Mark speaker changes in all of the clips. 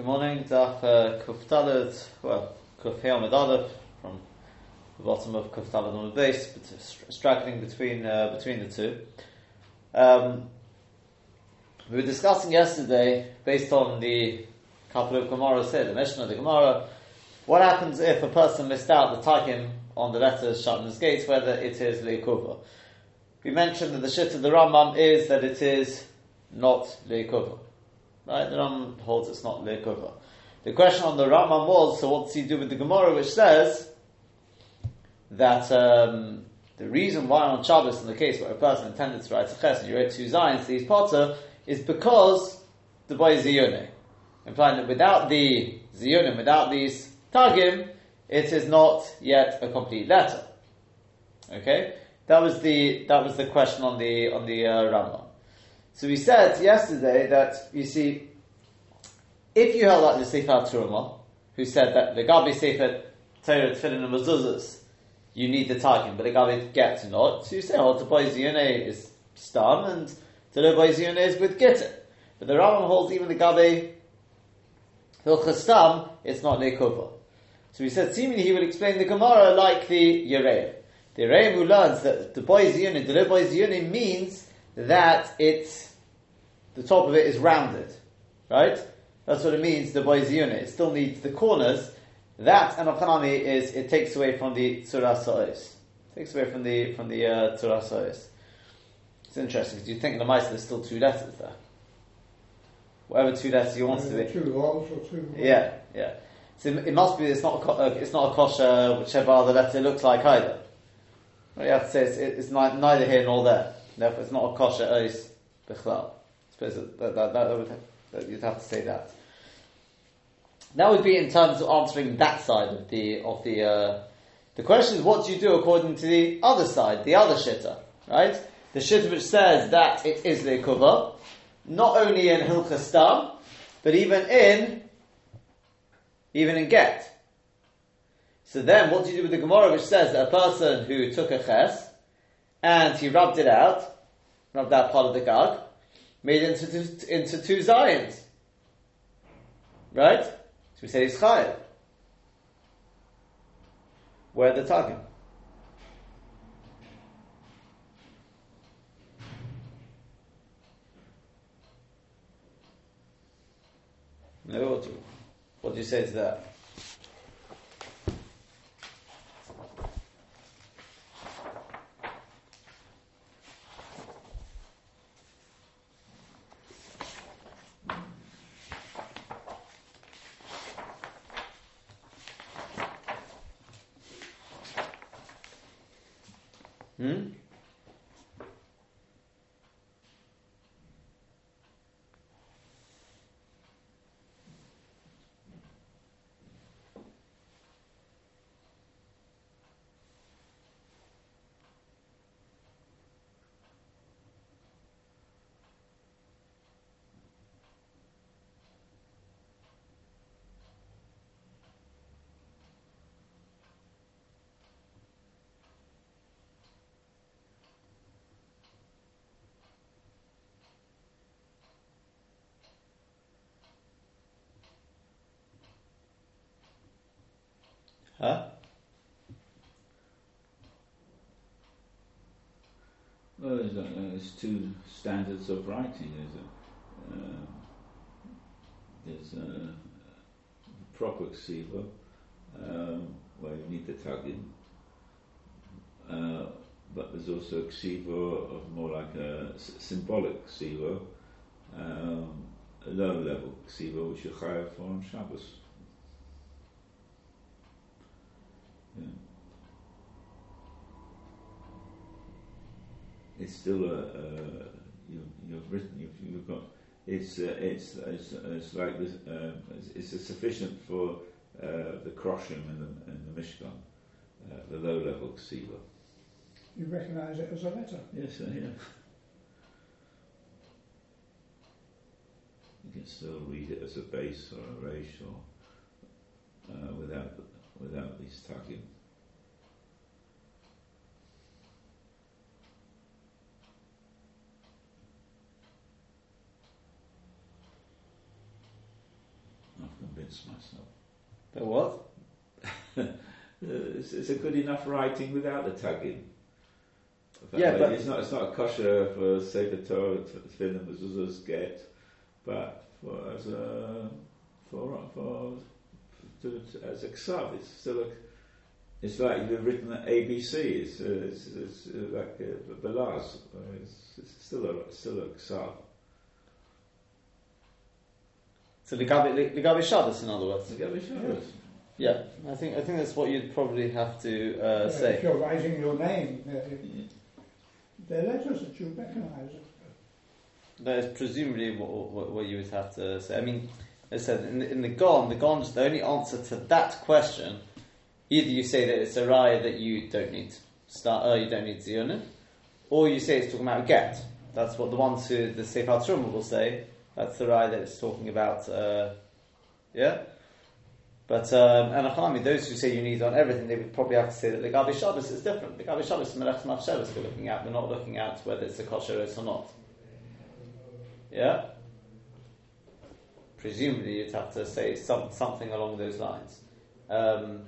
Speaker 1: Good morning, Daf uh, Kuftalet, well, Kuf Aleph from the bottom of Kuftalet on the base, but straggling between uh, between the two. Um, we were discussing yesterday, based on the couple of Gemara said, the Mishnah, the Gemara, what happens if a person missed out the tagim on the letters his gates, whether it is leikuva. We mentioned that the shit of the Rambam is that it is not leikuva. Right? The Rambam holds it's not le'kova. The question on the Rambam was, so what does he do with the Gemara, which says that um, the reason why on Shabbos, in the case where a person intended to write a ches and you wrote two zayins, these potter, is because the boy is ziyone, implying that without the ziyunim, without these tagim, it is not yet a complete letter. Okay, that was the that was the question on the on the uh, Rambam. So we said yesterday that you see, if you held like the Sefer Truma, who said that the Gabi Sefer Torah Tefillin and Mezuzahs, you need the targum, but the Gabi get not. So you say, oh, to boy is stam and to the boy is with gitter. But the Rambam holds even the Gabi Hilchas stam, it's not Nekuva. So we said, seemingly he will explain the Gemara like the Yereim. The Yereim who learns that the boy unit, the boy unit means that it's the top of it is rounded, right? That's what it means. The boy's unit. It still needs the corners. That and Ochanami is it takes away from the tzura sois. Takes away from the from the uh. It's interesting because you think in the mice there's still two letters there. Whatever two letters you want to be.
Speaker 2: Two or two.
Speaker 1: Yeah, yeah. So it must be. It's not. A, uh, it's not a kosher whichever other letter looks like either. What you have to say it's, it's neither here nor there. Therefore, it's not a kosher ois bichlal. Suppose that, that, that, would that you'd have to say that. That would be in terms of answering that side of the of the. Uh, the question is, what do you do according to the other side, the other shitta, right? The shitta which says that it is leikuva, not only in hilchastam, but even in even in get. So then, what do you do with the Gemara which says that a person who took a ches and he rubbed it out, rubbed out part of the gag, made it into two, into two zayins. Right? So we say it's chayav. Where the talking? No, what do you say to that? Hmm? Huh?
Speaker 3: Well, there's, uh, there's two standards of writing. There's a, uh, there's a proper ksiva, um, where you need the tagin, uh, but there's also a ksiva of more like a s- symbolic ksiva, um, a low level ksiva, which you hire for on Shabbos. Yeah. It's still a, a you, you've written you've, you've got it's uh, it's, it's it's like this um, it's, it's sufficient for uh, the Kroshim and the, and the Mishkan, uh, the low level ksiva.
Speaker 2: You recognise it as a letter.
Speaker 3: Yes, uh, yeah. You can still read it as a base or a or uh, without without these tagim. I've myself.
Speaker 1: The what?
Speaker 3: Uh, it's, it's a good enough writing without the tagging.
Speaker 1: Yeah, but-
Speaker 3: it's not it's not a kosher for Sefer Torah to thin and mezuzahs get, but for as a for for to, as a ksav, it's still a it's like you've written an ABC. It's, uh, it's, it's like belaz. Uh, it's, it's still a still a ksav.
Speaker 1: So Ligabi Ligabi Shabbos, in other words.
Speaker 3: It's a
Speaker 1: Yeah, I think I think that's what you'd probably have to uh,
Speaker 2: If
Speaker 1: say.
Speaker 2: If you're writing your name, uh, they're letters that you recognise.
Speaker 1: That is presumably what, what, what you would have to say. I mean, as I said, in the, in the Gon, the Gon's the only answer to that question. Either you say that it's a raya that you don't need start, uh, you don't need zionin, or you say it's talking about get. That's what the ones who the Sefer Truma will say. That's the raya that it's talking about. Uh, yeah. But um, and Achami, those who say you need on everything, they would probably have to say that the Gabi Shabbos is different. The Gabi Shabbos is Melech Machshavos we're looking at. We're not looking at whether it's a kosher or not. Yeah? Presumably you'd have to say some, something along those lines. Um,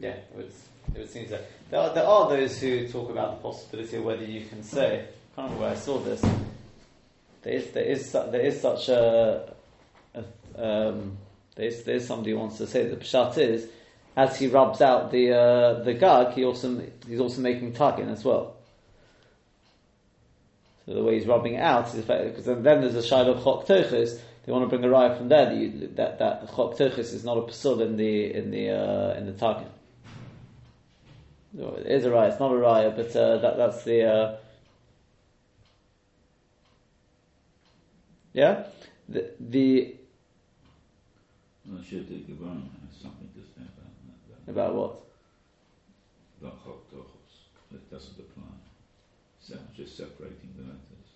Speaker 1: yeah, it would, it would seem so. There are, there are those who talk about the possibility of whether you can say, I can't remember where I saw this, There is there is there is such a, a um, there is, there is somebody who wants to say that the pshat is, as he rubs out the uh, the gag, he also he's also making tagin as well. So the way he's rubbing it out is because then, then there's a shadow of chok toches. They want to bring a raya from there that you, that that chok toches is not a pasul in the in the uh, in the tagin. No, it is a raya. It's not a raya, but uh, that that's the. Uh, yeah, the the
Speaker 3: I'm sure the Gemara has something to say about that.
Speaker 1: about what?
Speaker 3: Dogs. It doesn't apply. So just separating the letters.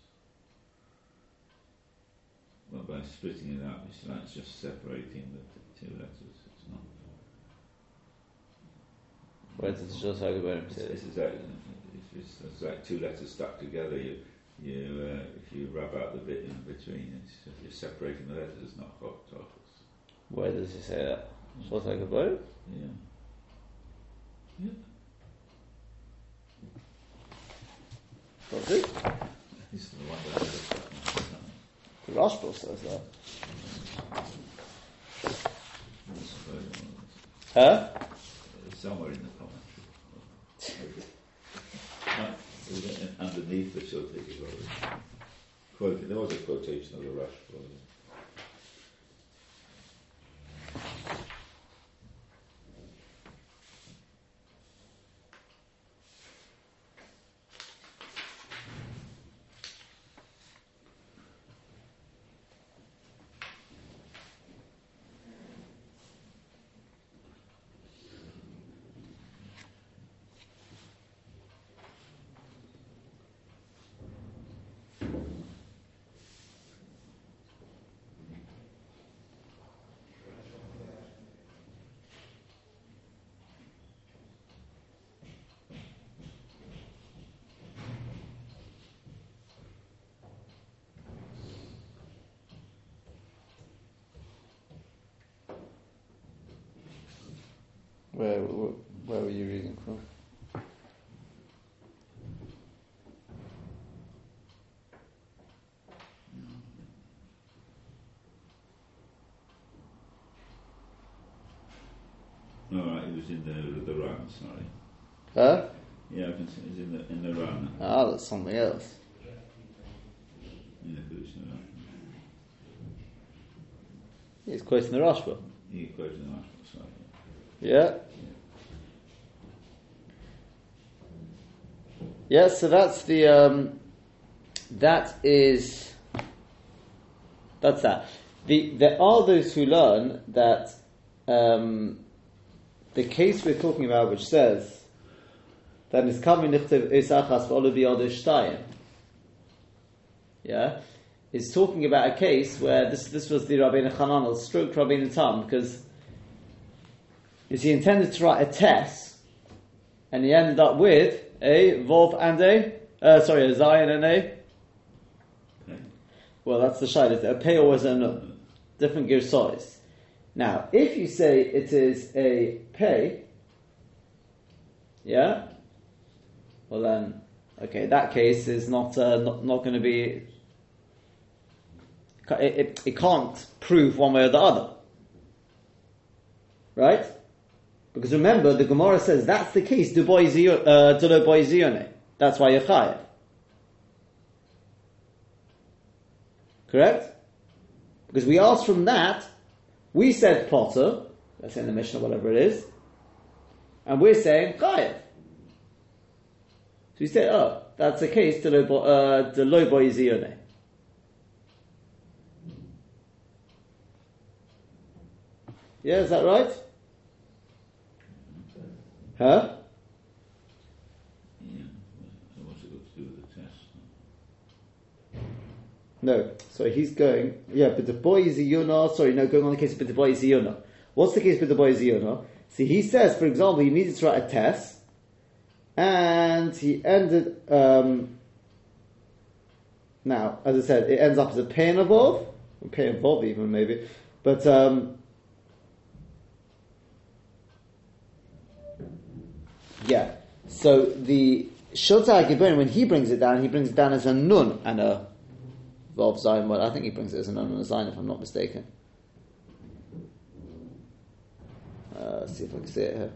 Speaker 3: Well, by splitting it up, it's like just separating the t- two letters. It's not.
Speaker 1: Where does the Shul Hagabrim
Speaker 3: It's,
Speaker 1: say
Speaker 3: it's,
Speaker 1: this?
Speaker 3: exactly, it's, it's, it's like two letters stuck together. You, you, uh, if you rub out the bit in between, it's you're separating the letters. It's not hot dogs.
Speaker 1: Where does he say that? Shul Hagabrim?
Speaker 3: Yeah.
Speaker 1: Does it?
Speaker 3: This is the one that I looked at.
Speaker 1: The Rashba says that. Huh?
Speaker 3: It's somewhere in the commentary. Uh, Underneath the Shiltik quote, there was a quotation of the Rush.
Speaker 1: Where, where, where were you reading from?
Speaker 3: All right, it was in the the run. Sorry.
Speaker 1: Huh?
Speaker 3: Yeah, I can see it's in the in the run.
Speaker 1: Ah, that's something else.
Speaker 3: In the Kushner run.
Speaker 1: He's quoting the Rashba.
Speaker 3: He quoted the Rush. Sorry.
Speaker 1: Yeah. Yeah, so that's the um, that is that's that. The there are those who learn that um, the case we're talking about, which says that is v'olu biyadish shtayim. Yeah, is talking about a case where this this was the Rabbeinu Chananel stroke Rabbeinu Tam because is he intended to write a tes, and he ended up with a Vov and a uh, sorry a Zayin and a Well, that's the shayla. A pay or a nun? Different gear size. Now, if you say it is a pay, yeah, well then, okay, that case is not uh, not, not going to be. It, it, it can't prove one way or the other, right? Because remember, the Gemara says that's the case. Uh, That's why you're chayav. Correct? Because we asked from that, we said potter, let's say in the Mishnah, whatever it is, and we're saying chayav. So we say, oh, that's the case, ziyone. Yeah, is that right? Huh?
Speaker 3: Yeah. What's it got to do with the tes?
Speaker 1: No. So he's going, yeah, but the boy is a yuna, sorry, no, going on the case, but the boy is a yuna. What's the case with the boy is a yuna? See, he says, for example, he needed to write a tes, and he ended, um, now, as I said, it ends up as a pain involved, a pain involved even maybe, but, um, yeah. So the Shota Gibon, when he brings it down, he brings it down as a nun and a Vav Zayin. I think he brings it as a nun and a Zayin, if I'm not mistaken. Uh, see if I can see it here.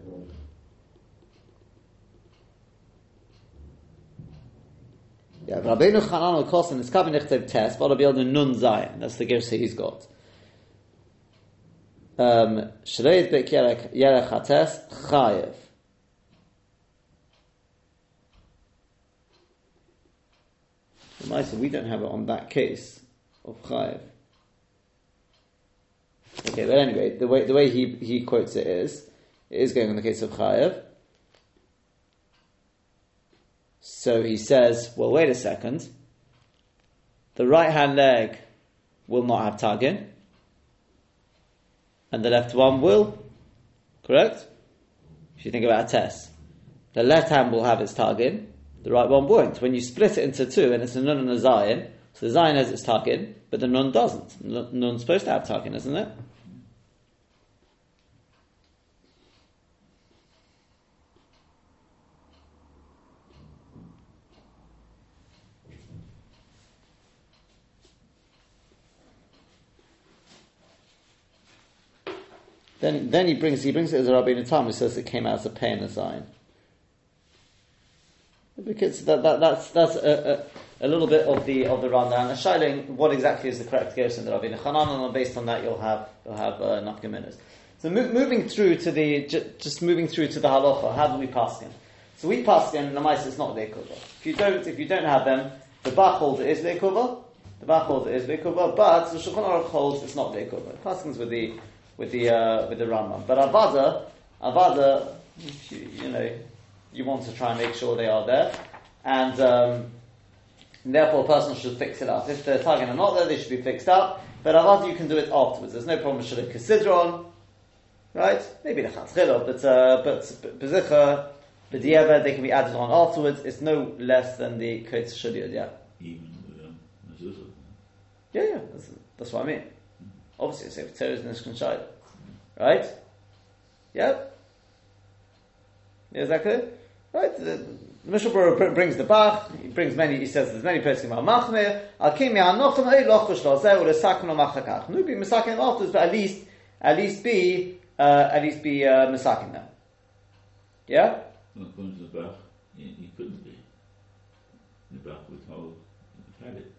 Speaker 1: Yeah, Rabbeinu Chananel Kosan is Kavi Nechtev Tes, but be able to Nun Zayin. That's the Gersa he's got. Um, Shreid Bek Yerech Hates, Chayev. We don't have it on that case of Chayev. Okay, but anyway, the way the way he, he quotes it is it is going on the case of Chayev. So he says, well, wait a second. The right hand leg will not have tagin, and the left one will. Correct? If you think about a tes, the left hand will have its tagin, the right one won't. When you split it into two and it's a nun and a zayin, so the zayin has its tagin, but the nun doesn't. Nun's supposed to have tagin, isn't it? Then, then he brings he brings it as a Rabbeinu Tam who says it came out as a pay and a zayin. Because that, that, that's that's a, a, a, little bit of the of the rundown. And Shiling, what exactly is the correct gerson that Rabbi Chanan, and based on that, you'll have you'll have uh, enough geminnas. So mo- moving through to the j- just moving through to the halacha, how do we pass in? So we pass in the mice. It's not leikuva. If you don't if you don't have them, the bach holds it is leikuva. The bach holds it is leikuva, but the shulchan aruch holds it's not leikuva. Passings with the with the uh, with the Rambam. But avada avada, you, you know you want to try and make sure they are there, and, um, and therefore a person should fix it up. If the target are not there, they should be fixed up. But otherwise, you can do it afterwards. There's no problem with shalik kasidron, right? Maybe the chatzchila, but uh, but bezicha, b'diavad, they can be added on afterwards. It's no less than the koetz shadiyad,
Speaker 3: yeah. Even uh,
Speaker 1: Yeah, yeah, that's, that's, what I mean. Obviously, it's if Torah is nishkan right? Yep. Yeah, is that clear? Right? The, the Mishnah brings the Bach, he brings many, he says there's many places about Machmir, Al Kim Ya'anochem Ei Lochosh Lo Zeh Ule Sakno Machakach. Be Misakin afterwards, but at least, at least be, uh, at least be, uh, Misakin them. Yeah?
Speaker 3: According to the Bach, he, he couldn't be. The Bach would hold, had it.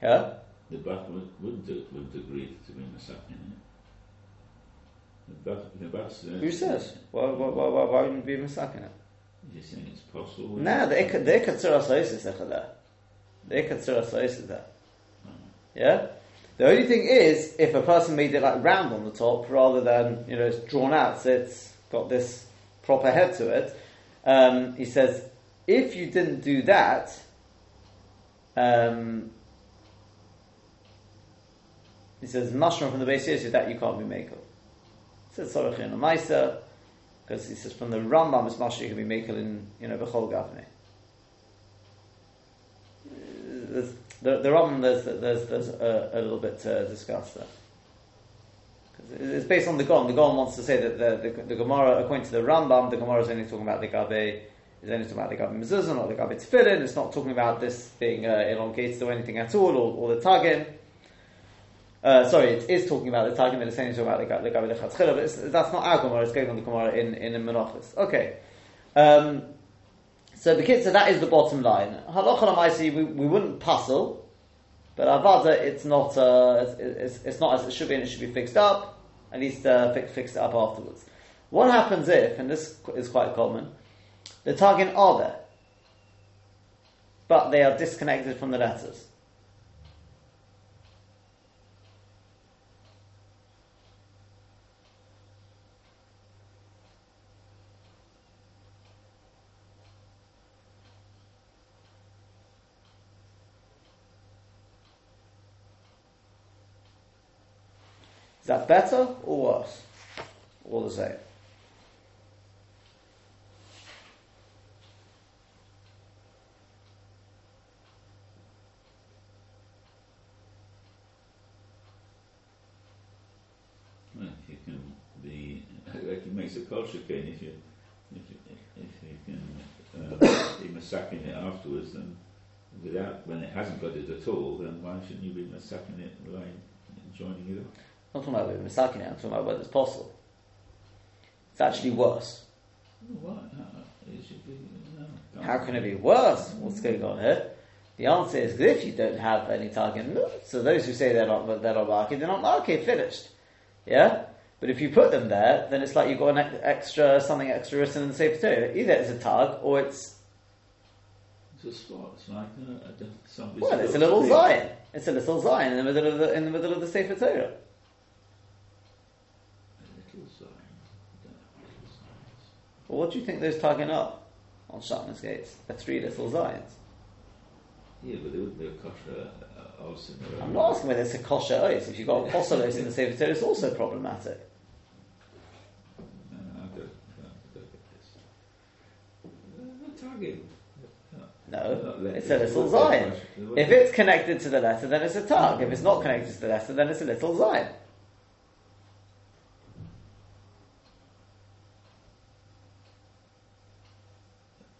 Speaker 1: Yeah?
Speaker 3: The Bach would, would, would agree to be Misakin
Speaker 1: who says? Why, why, why, why, wouldn't we be misakin it?
Speaker 3: You're saying it's possible?
Speaker 1: Nah, the ikatzura sois is there. The ikatzura sois is there. Yeah? The only thing is, if a person made it like round on the top rather than, you know, it's drawn out, so it's got this proper head to it, um, he says, if you didn't do that, um, he says, mushroom from the base is that you can't be makel. Says Sorach in Maisa, because he says from the Rambam it's Masha can be makel in you know Bechol Gavne. the, the Rambam, there's, there's, there's a, a little bit to discuss there. It's based on the Gon. The Gon wants to say that the, the, the Gemara, according to the Rambam, the Gemara is only talking about the Gabe, is only talking about the Gabe Mezuzah, not the Gabe Tefillin. It's not talking about this being uh, elongated or anything at all, or, or the Tagin. Uh, sorry, it is talking about the Tagin, but it's only talking about the Gabe the but that's not our Gemara, it's going on the Gemara in, in, in Menachos. Okay. Um, so the kid, so that is the bottom line. Halacha l'maisi, we, we wouldn't puzzle, but avada, it's not, uh, it's, it's, it's not as it should be, and it should be fixed up. At least uh, fix, fix it up afterwards. What happens if, and this is quite common, the targin are there, but they are disconnected from the letters. That better or worse? All the same.
Speaker 3: If you can be, like he makes a culture cane, if you, if you, if you can uh, be massacring it afterwards, then without, when it hasn't got it at all, then why shouldn't you be massacring it by joining it up?
Speaker 1: I'm not talking about whether misaking it, I'm talking about whether it's possible. It's actually worse.
Speaker 3: What? It should be, no.
Speaker 1: How can it be worse? What's going on here? The answer is that if you don't have any target. So those who say they're not they're not market, they're not market, finished. Yeah? But if you put them there, then it's like you've got an extra something extra written in the Sefer Torah. Either it's a tag or it's
Speaker 3: It's a spot. It's like uh, a,
Speaker 1: well, it's a little Zayin. It's a little Zayin in the middle of the in the middle of the Sefer Torah.
Speaker 3: A little sign. Don't know, little signs.
Speaker 1: Well, what do you think those tagging up on Shatner's gates? They're three little Zayins.
Speaker 3: Yeah, but they wouldn't be a kosher uh,
Speaker 1: I'm not asking whether it's a kosher oath. If you've got a kosher oath in the Sefer Torah, it's also problematic.
Speaker 3: No, no, I don't, I don't get this. Uh, tagging.
Speaker 1: No, it's a little Zayin. If it's connected to the letter, then it's a tag. If it's not connected to the letter, then it's a little Zayin.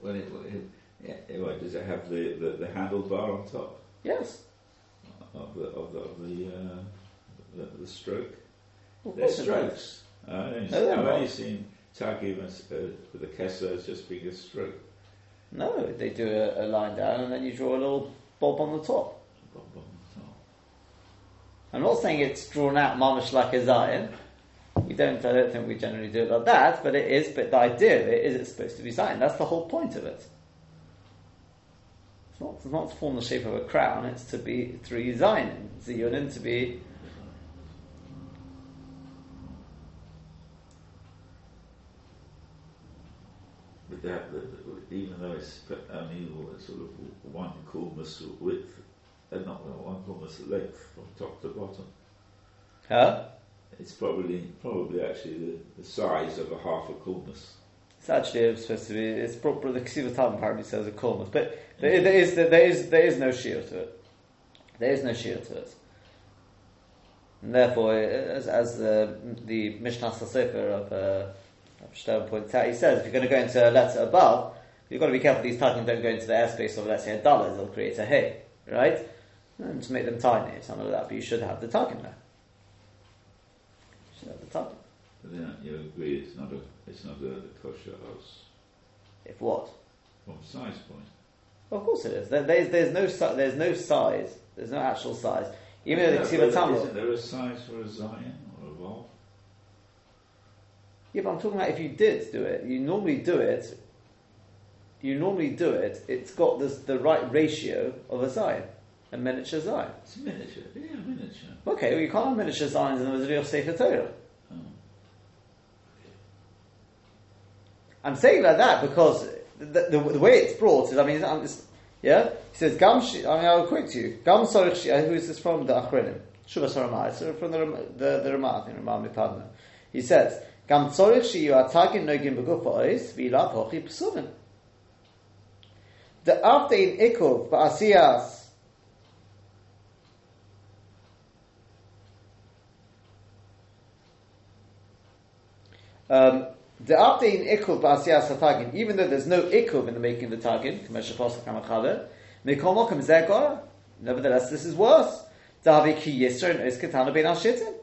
Speaker 3: Well, it, well, it, yeah, yeah, right, does it have the, the, the handlebar on top
Speaker 1: Yes.
Speaker 3: of the of the, of the, uh, the, the stroke?
Speaker 1: Of
Speaker 3: They're
Speaker 1: course it
Speaker 3: strokes. I've only,
Speaker 1: No, they're
Speaker 3: only seen as, uh, with a kesser as just being a stroke.
Speaker 1: No, they do a, a line down and then you draw a little bob on the top.
Speaker 3: Bum, bum, top.
Speaker 1: I'm not saying it's drawn out mamish like a Zayin. We don't. I don't think we generally do it like that. But it is. But the idea of it is it's supposed to be Zayin. That's the whole point of it. Not. It's not to form the shape of a crown. It's to be three Zayin. Zionin to be.
Speaker 3: But that, even though it's only sort of one coolness width, and not one coolness length from top to bottom,
Speaker 1: Huh?
Speaker 3: it's probably probably actually the, the size of a half a coolness.
Speaker 1: It's actually supposed to be. It's proper. The Ksiva Talmud apparently says a coolness, but there, there is there is there is no shear to it. There is no shear to it, and therefore, as, as the the Mishnah Sasefer of uh, points out, he says if you're going to go into a letter above, you've got to be careful. These titans don't go into the airspace of let's say a dollar; they'll create a hay, right? And to make them tiny, or something like that. But you should have the target there. You should have the target.
Speaker 3: But then you agree it's not a it's not a kosher house
Speaker 1: If what?
Speaker 3: from size point.
Speaker 1: Well, of course it is. There, there's, there's no si- there's no size. There's no actual size. Even though
Speaker 3: Yeah,
Speaker 1: the Ksiva
Speaker 3: Isn't there a size for a Zayin or a Vav?
Speaker 1: Yeah, but I'm talking about if you did do it. You normally do it. You normally do it. It's got this, the right ratio of a Zayin, a miniature Zayin.
Speaker 3: It's miniature. Yeah, miniature.
Speaker 1: Okay, well you can't have miniature Zayins in the Missouri Sefer Torah. I'm saying like that because the, the, the way it's brought is, I mean, yeah? He says, Gam I mean, I'll quote to you. Gam sorich who is this from? The Achronim. Shubas HaRamah. It's from the, the, the Ramah, I Ramah Mipadna. He says, Gam sorich shi yu atagim noigim beguf ha'ois, v'ilav hochi psuvim. The after in ikov, ba'asiyas, Um, the in ikul ba'asiyas hatagin, even though there's no ikul in the making of the tagin, commercial pasuk kamachale, mikol mokum zegor. Nevertheless, this is worse. Davi ki ben ashitim.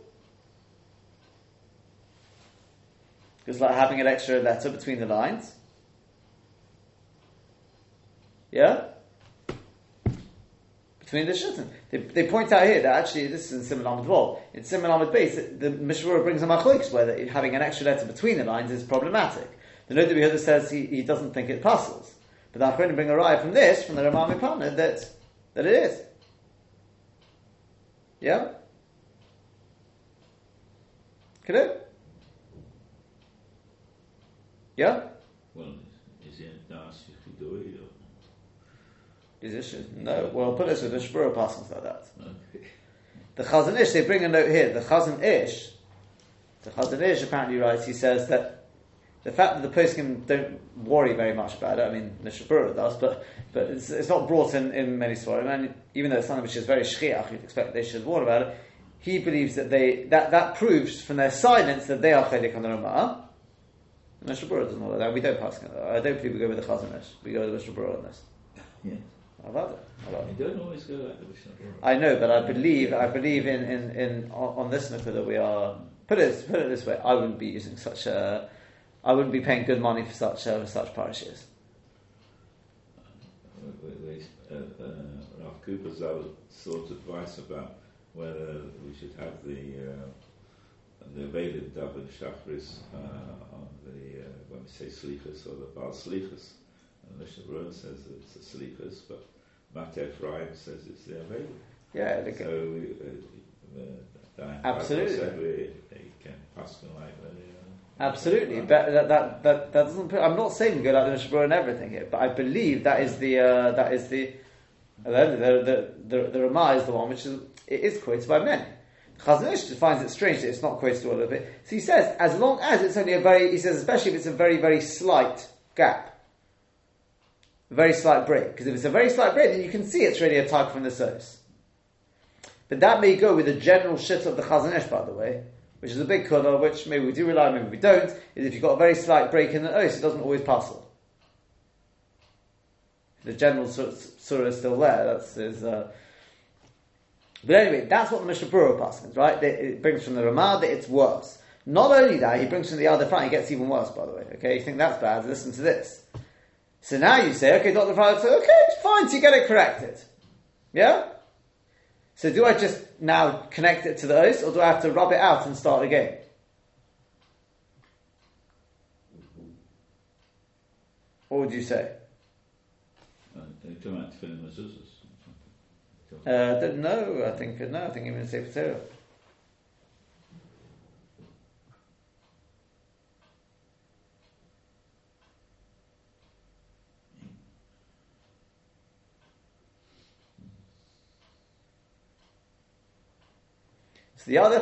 Speaker 1: It's like having an extra letter between the lines. Yeah? Between the shittim. They, they point out here that actually this is in Simon Ahmed Wall. In Simon Ahmed Base, the Mishmura brings a machlokes where that having an extra letter between the lines is problematic. The note that we heard says he, he doesn't think it passes. But the Achronim bring a raya from this, from the Ramah Mipana, that, that it is. Yeah? Could it? Yeah?
Speaker 3: Well, is, is it Das Yichidoi or?
Speaker 1: Issues? No. Well, put this with the Shpura passes like that. The Chazon Ish, they bring a note here. The Chazon Ish, the Chazon Ish apparently writes, he says that the fact that the poskim don't worry very much about it, I mean, the Shapura does, but, but it's, it's not brought in, in many stories. And even though it's something which is very shchiach, you'd expect they should warn about it. He believes that they, that, that proves from their silence that they are chelik on the Ramah. And the Shapura doesn't know that. We don't pass. I don't believe we go with the Chazon Ish. We go with the Shapura on this.
Speaker 3: Yes.
Speaker 1: I've had it. I've it.
Speaker 3: You don't always go like the Mishnah.
Speaker 1: I know, but I believe I believe in, in, in on, this that we are put it put it this way. I wouldn't be using such a I wouldn't be paying good money for such uh, such parishes.
Speaker 3: Uh, uh, Ralph Cooper sought advice about whether we should have the uh, the Vedic David Shachris uh, on the uh, when we say Slichas or the Baal Slichas. Mishnah Berurah says it's the sleepers, but Matef Ryan says it's the Vedic.
Speaker 1: Yeah,
Speaker 3: So we, uh, uh,
Speaker 1: Absolutely.
Speaker 3: They can pass like the, uh,
Speaker 1: absolutely. But that, that that that doesn't. Put, I'm not saying we go like the Mishnah and everything here, but I believe that is the uh, that is the the the the, the, the Ramah is the one which is it is quoted by many. Chazon Ish finds it strange that it's not quoted all of it. So he says, as long as it's only a very, he says, especially if it's a very, very slight gap, a very slight break, because if it's a very slight break, then you can see it's really a tug from the source. But that may go with the general shit of the Chazon Ish, by the way, which is a big colour, which maybe we do rely on, maybe we don't, is if you've got a very slight break in the os, it doesn't always parcel. The general sur- surah is still there, that's his, uh, but anyway, that's what the Mishnah passes, right? It brings from the Ramah that it's worse. Not only that, he brings from the other front, it gets even worse, by the way. Okay, you think that's bad, listen to this. So now you say, okay, Dr. Said, okay, it's fine, so you get it corrected. Yeah? So do I just now connect it to the os, or do I have to rub it out and start again? What would you say?
Speaker 3: uh, come out to fill in mezuzahs.
Speaker 1: Uh, know, I think, no, I think even Sefer Torah. So the other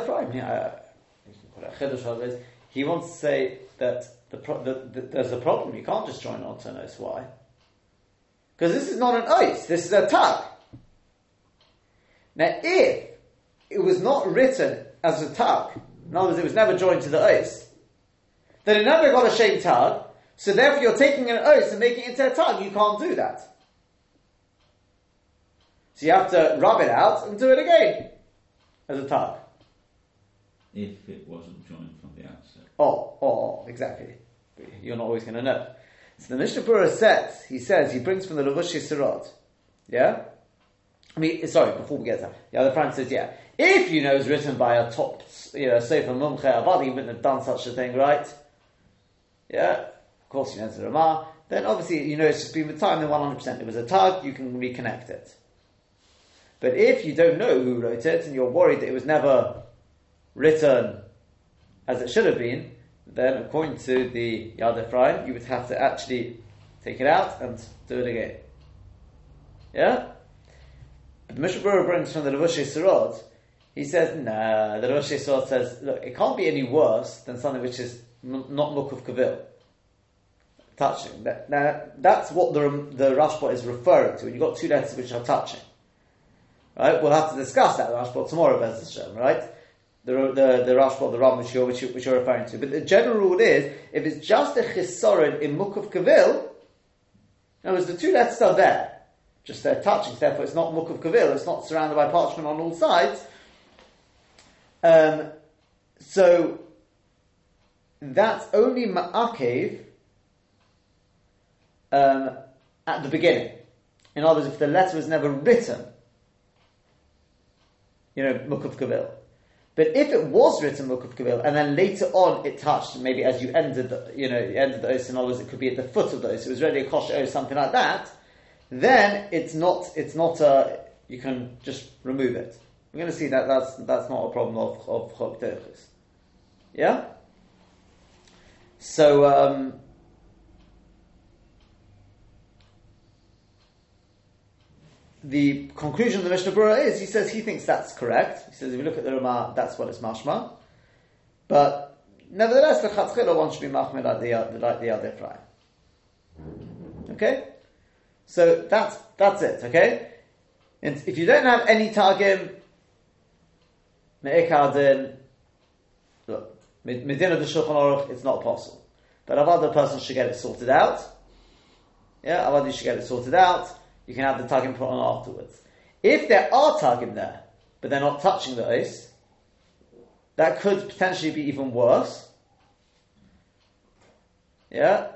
Speaker 1: of it, he wants to say that the, pro- the, the, there's a problem. You can't just join onto an os. Why? Because this is not an os. This is a tag. Now, if it was not written as a tag, in other words, it was never joined to the os, then it never got a shame tag. So therefore, you're taking an os and making it into a tag. You can't do that. So you have to rub it out and do it again as a tag.
Speaker 3: If it wasn't joined from the outset.
Speaker 1: Oh, oh, oh exactly. You're not always going to know. So the Mishnah Berurah says, he says, he brings from the Lavush Sirot. Yeah? I mean, sorry, before we get there, the other friend says, yeah, if you know it's written by a top, you know, Sefer Mumche Abadi, he wouldn't have done such a thing, right? Yeah? Of course, you know a Ramah. Then obviously, you know it's just been with time, then 100%. It was a tag, you can reconnect it. But if you don't know who wrote it, and you're worried that it was never written as it should have been, then according to the Yad Ephraim, you would have to actually take it out and do it again. Yeah? But Berurah brings from the Levushei Sirot, he says, nah, the Levushei Sirot says, look, it can't be any worse than something which is n- not Mukuf Kavil. Touching. Now, that's what the, the Rashba is referring to. You've got two letters which are touching. Right? We'll have to discuss that Rashba tomorrow, Bez Hashem, right? The the the Rashba, the Ram, which you're which, which you're referring to. But the general rule is, if it's just a chisorin in Mukuf Kavil, in other words, the two letters are there, just they're touching. Therefore, it's not Mukuf Kavil. It's not surrounded by parchment on all sides. Um, so that's only ma'akev um, at the beginning. In other words, if the letter was never written, you know, Mukuf Kavil. But if it was written Mukuf Kavil, and then later on it touched, maybe as you ended the, you know, you ended the os, in it could be at the foot of the os, it was really a kosh os, something like that, then it's not, it's not a, you can just remove it. We're going to see that that's, that's not a problem of, of Chok. Yeah? So, um, the conclusion of the Mishnah Berurah is, he says he thinks that's correct. He says if you look at the Ramah, that's what it's mashma. But nevertheless, the Chatzchila one should be machmir like the uh, like the other Ephraim. Okay, so that's that's it. Okay, and if you don't have any targim, me'ekadin, look, medina the Shulchan Aruch, it's not possible. But other person should get it sorted out. Yeah, Avadi should get it sorted out you can have the tagim put on afterwards. If there are tagim there, but they're not touching the ice, that could potentially be even worse. Yeah?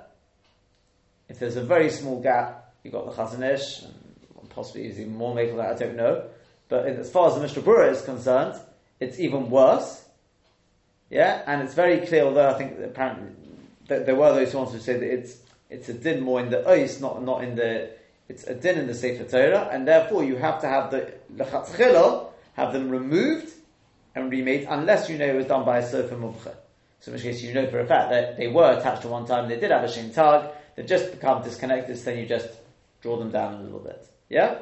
Speaker 1: If there's a very small gap, you've got the Chazon Ish, and possibly even more makel that, I don't know. But as far as the Mishnah Berurah is concerned, it's even worse. Yeah? And it's very clear, although I think apparently there were those who to say that it's it's a din more in the ice, not not in the it's a din in the Sefer Torah, and therefore you have to have the lechatzchila, have them removed and remade, unless you know it was done by a sofa mubcha. So in which case you know for a fact that they were attached at one time, they did have a shin tag, they just become disconnected, so then you just draw them down a little bit. Yeah?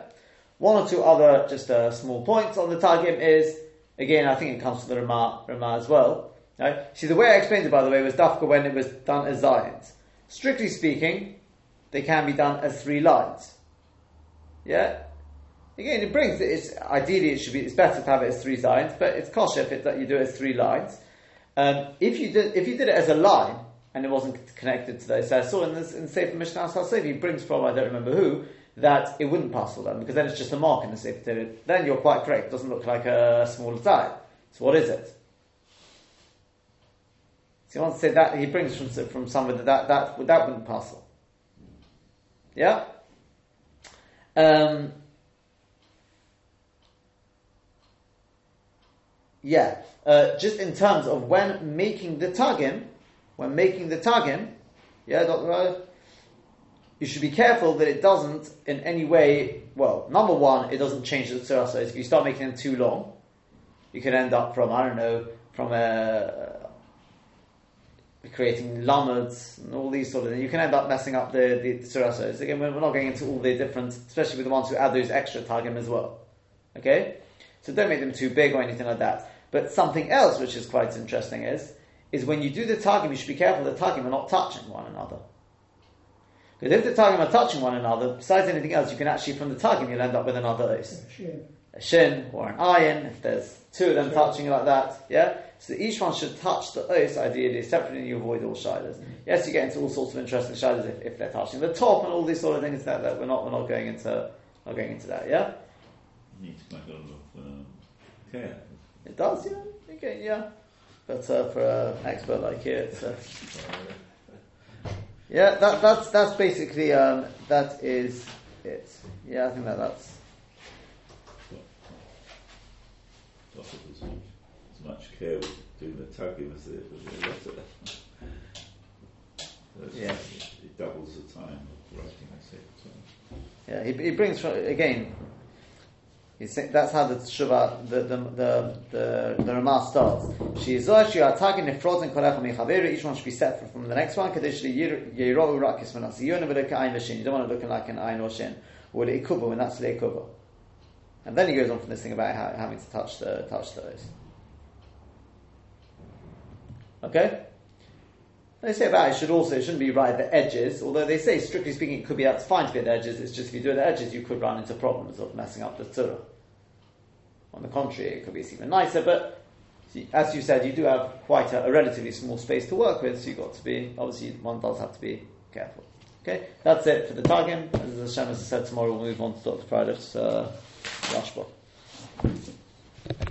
Speaker 1: One or two other just uh, small points on the targim is, again, I think it comes to the Ramah, Ramah as well. Right? See, the way I explained it, by the way, was dafka when it was done as Zayins. Strictly speaking, they can be done as three lines. Yeah. Again, it brings it's ideally it should be it's better to have it as three lines, but it's kosher if it, that you do it as three lines. Um, if you did if you did it as a line and it wasn't connected to those, so I saw in this in Sefer Mishnah Sasevi he brings from I don't remember who that it wouldn't pass all them because then it's just a mark in the Sefer. Then you're quite correct. It doesn't look like a smaller tie. So what is it? So he wants to say that he brings from from somewhere that that that, that wouldn't pass. Yeah. Um, yeah, uh, just in terms of when making the tagim, when making the tagim, yeah, Dr. you should be careful that it doesn't in any way, well, number one, it doesn't change the tzara. So if you start making them too long, you can end up from, I don't know, from a, creating lamuds and all these sort of things. You can end up messing up the, the tsurasas. Again, we're not going into all the different, especially with the ones who add those extra tagim as well. Okay? So don't make them too big or anything like that. But something else which is quite interesting is, is when you do the tagim, you should be careful the tagim are not touching one another. Because if the tagim are touching one another, besides anything else, you can actually, from the tagim, you'll end up with another os. A shin or an iron, if there's two of them touching like that, yeah? So each one should touch the os ideally separately and you avoid all shilas. Yes, you get into all sorts of interesting shilas if, if, they're touching the top and all these sort of things that, that we're not we're not going into not going into that, yeah?
Speaker 3: Needs quite a lot of um, care.
Speaker 1: It does, yeah. Okay, yeah. But uh, for an expert like you, it's uh, yeah. That that's that's basically um, that is it. Yeah, I think that that's.
Speaker 3: As much care with doing the tugging as the, as the letter.
Speaker 1: yeah.
Speaker 3: It doubles the time of writing the second
Speaker 1: Yeah, he, he brings from, again, saying, that's how the tshuva, the the the the, the Ramah starts. She is oh, she are tagging the frozen kolecha mechaveri. Each one should be separate from the next one. Kadeshli yirohu rakis v'nasiyonu v'leka ayin v'shin. You don't want to look like an ayin or shin. Or the ikuba when that's the ikuba. And then he goes on from this thing about having to touch the touch those. Okay? They say about it should also it shouldn't be right at the edges, although they say strictly speaking it could be that's fine to be at the edges, it's just if you do it at the edges you could run into problems of messing up the tzura. On the contrary, it could be even nicer, but as you said, you do have quite a, a relatively small space to work with, so you've got to be, obviously, one does have to be careful. Okay, that's it for the Targum. As Hashem has said, tomorrow we'll move on to Dr. Pradev's uh, Rashba.